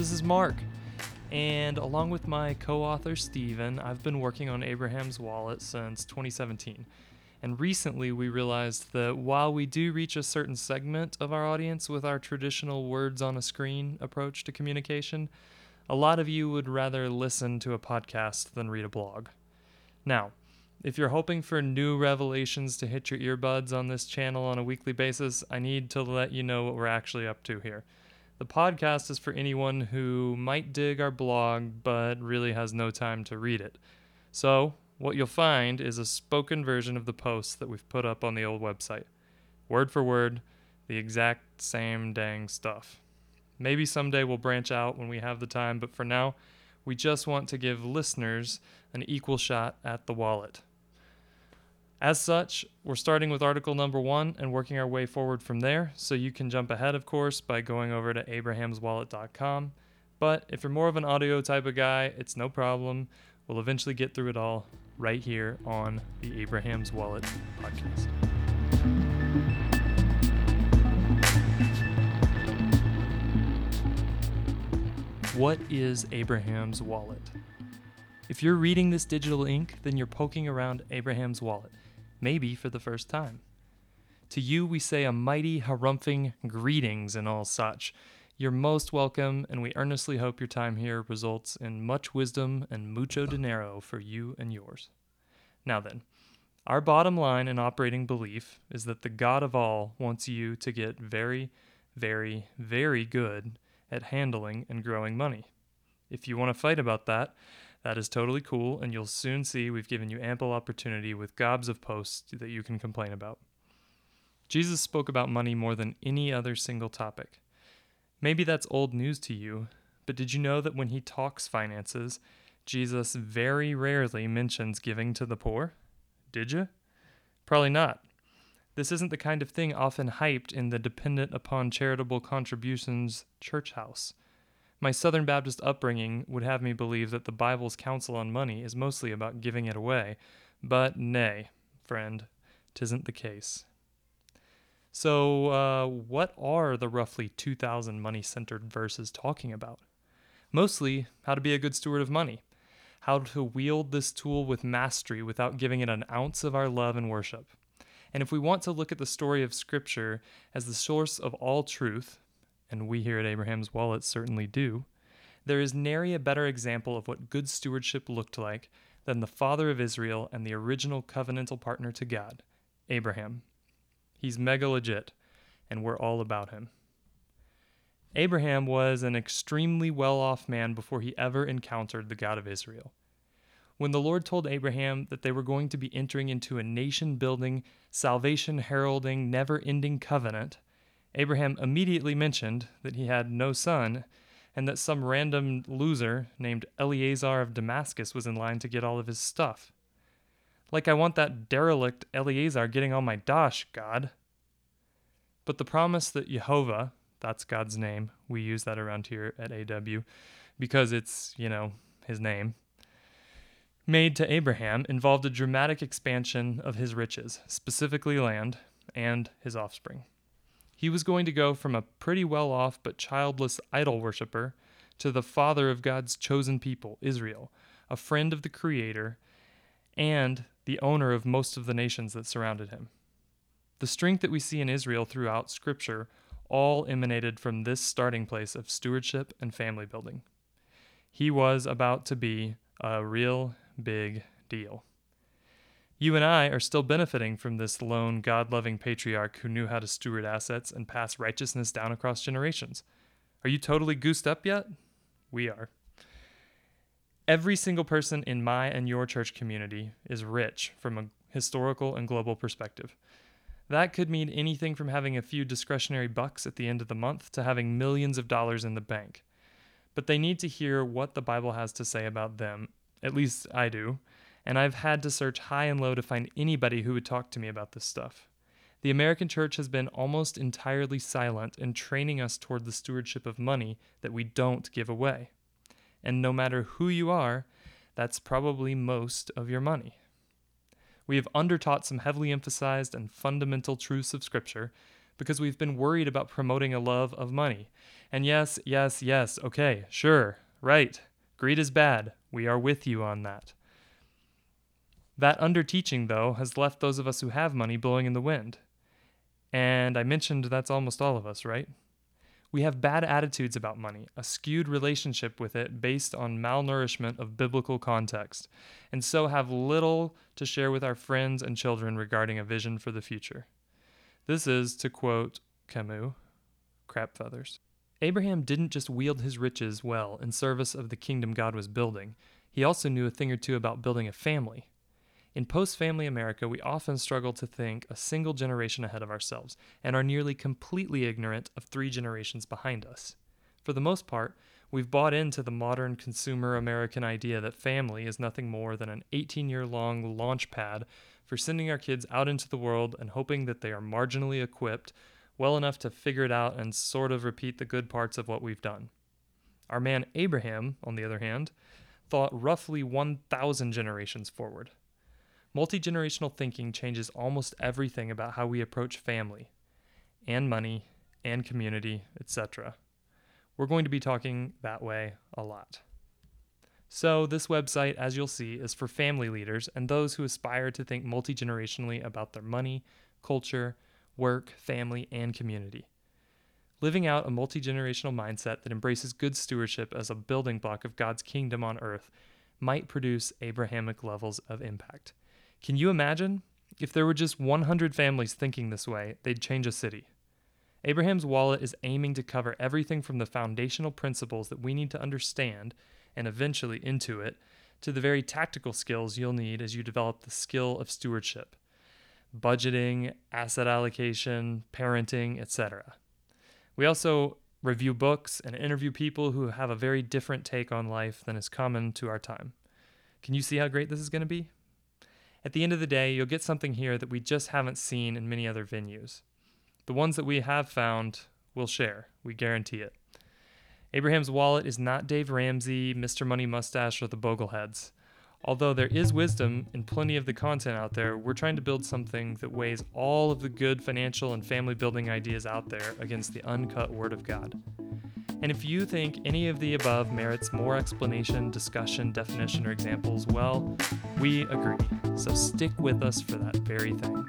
this is Mark. And along with my co author Steven, I've been working on Abraham's Wallet since 2017. And recently we realized that while we do reach a certain segment of our audience with our traditional words on a screen approach to communication, a lot of you would rather listen to a podcast than read a blog. Now, if you're hoping for new revelations to hit your earbuds on this channel on a weekly basis, I need to let you know what we're actually up to here. The podcast is for anyone who might dig our blog but really has no time to read it. So, what you'll find is a spoken version of the posts that we've put up on the old website. Word for word, the exact same dang stuff. Maybe someday we'll branch out when we have the time, but for now, we just want to give listeners an equal shot at the wallet. As such, we're starting with article number one and working our way forward from there. So you can jump ahead, of course, by going over to abrahamswallet.com. But if you're more of an audio type of guy, it's no problem. We'll eventually get through it all right here on the Abraham's Wallet podcast. What is Abraham's Wallet? If you're reading this digital ink, then you're poking around Abraham's Wallet maybe for the first time. To you we say a mighty harumphing greetings and all such. You're most welcome, and we earnestly hope your time here results in much wisdom and mucho dinero for you and yours. Now then, our bottom line and operating belief is that the God of all wants you to get very, very, very good at handling and growing money. If you want to fight about that, that is totally cool, and you'll soon see we've given you ample opportunity with gobs of posts that you can complain about. Jesus spoke about money more than any other single topic. Maybe that's old news to you, but did you know that when he talks finances, Jesus very rarely mentions giving to the poor? Did you? Probably not. This isn't the kind of thing often hyped in the dependent upon charitable contributions church house. My Southern Baptist upbringing would have me believe that the Bible's counsel on money is mostly about giving it away, but nay, friend, tisn't the case. So, uh, what are the roughly 2,000 money centered verses talking about? Mostly, how to be a good steward of money, how to wield this tool with mastery without giving it an ounce of our love and worship. And if we want to look at the story of Scripture as the source of all truth, and we here at Abraham's Wallet certainly do, there is nary a better example of what good stewardship looked like than the father of Israel and the original covenantal partner to God, Abraham. He's mega legit, and we're all about him. Abraham was an extremely well off man before he ever encountered the God of Israel. When the Lord told Abraham that they were going to be entering into a nation building, salvation heralding, never ending covenant, Abraham immediately mentioned that he had no son and that some random loser named Eliezer of Damascus was in line to get all of his stuff. Like I want that derelict Eliezer getting all my dosh, God. But the promise that Jehovah, that's God's name, we use that around here at AW because it's, you know, his name, made to Abraham involved a dramatic expansion of his riches, specifically land, and his offspring. He was going to go from a pretty well off but childless idol worshiper to the father of God's chosen people, Israel, a friend of the Creator, and the owner of most of the nations that surrounded him. The strength that we see in Israel throughout Scripture all emanated from this starting place of stewardship and family building. He was about to be a real big deal. You and I are still benefiting from this lone, God loving patriarch who knew how to steward assets and pass righteousness down across generations. Are you totally goosed up yet? We are. Every single person in my and your church community is rich from a historical and global perspective. That could mean anything from having a few discretionary bucks at the end of the month to having millions of dollars in the bank. but they need to hear what the Bible has to say about them. At least I do. And I've had to search high and low to find anybody who would talk to me about this stuff. The American church has been almost entirely silent in training us toward the stewardship of money that we don't give away. And no matter who you are, that's probably most of your money. We have undertaught some heavily emphasized and fundamental truths of Scripture because we've been worried about promoting a love of money. And yes, yes, yes, okay, sure, right. Greed is bad. We are with you on that. That underteaching, though, has left those of us who have money blowing in the wind. And I mentioned that's almost all of us, right? We have bad attitudes about money, a skewed relationship with it based on malnourishment of biblical context, and so have little to share with our friends and children regarding a vision for the future. This is, to quote Camus, crap feathers. Abraham didn't just wield his riches well in service of the kingdom God was building, he also knew a thing or two about building a family. In post family America, we often struggle to think a single generation ahead of ourselves and are nearly completely ignorant of three generations behind us. For the most part, we've bought into the modern consumer American idea that family is nothing more than an 18 year long launch pad for sending our kids out into the world and hoping that they are marginally equipped well enough to figure it out and sort of repeat the good parts of what we've done. Our man Abraham, on the other hand, thought roughly 1,000 generations forward. Multi generational thinking changes almost everything about how we approach family, and money, and community, etc. We're going to be talking that way a lot. So, this website, as you'll see, is for family leaders and those who aspire to think multi generationally about their money, culture, work, family, and community. Living out a multi generational mindset that embraces good stewardship as a building block of God's kingdom on earth might produce Abrahamic levels of impact. Can you imagine? If there were just 100 families thinking this way, they'd change a city. Abraham's wallet is aiming to cover everything from the foundational principles that we need to understand and eventually intuit to the very tactical skills you'll need as you develop the skill of stewardship budgeting, asset allocation, parenting, etc. We also review books and interview people who have a very different take on life than is common to our time. Can you see how great this is going to be? At the end of the day, you'll get something here that we just haven't seen in many other venues. The ones that we have found, we'll share. We guarantee it. Abraham's Wallet is not Dave Ramsey, Mr. Money Mustache, or the Bogleheads. Although there is wisdom in plenty of the content out there, we're trying to build something that weighs all of the good financial and family building ideas out there against the uncut Word of God. And if you think any of the above merits more explanation, discussion, definition, or examples, well, we agree. So stick with us for that very thing.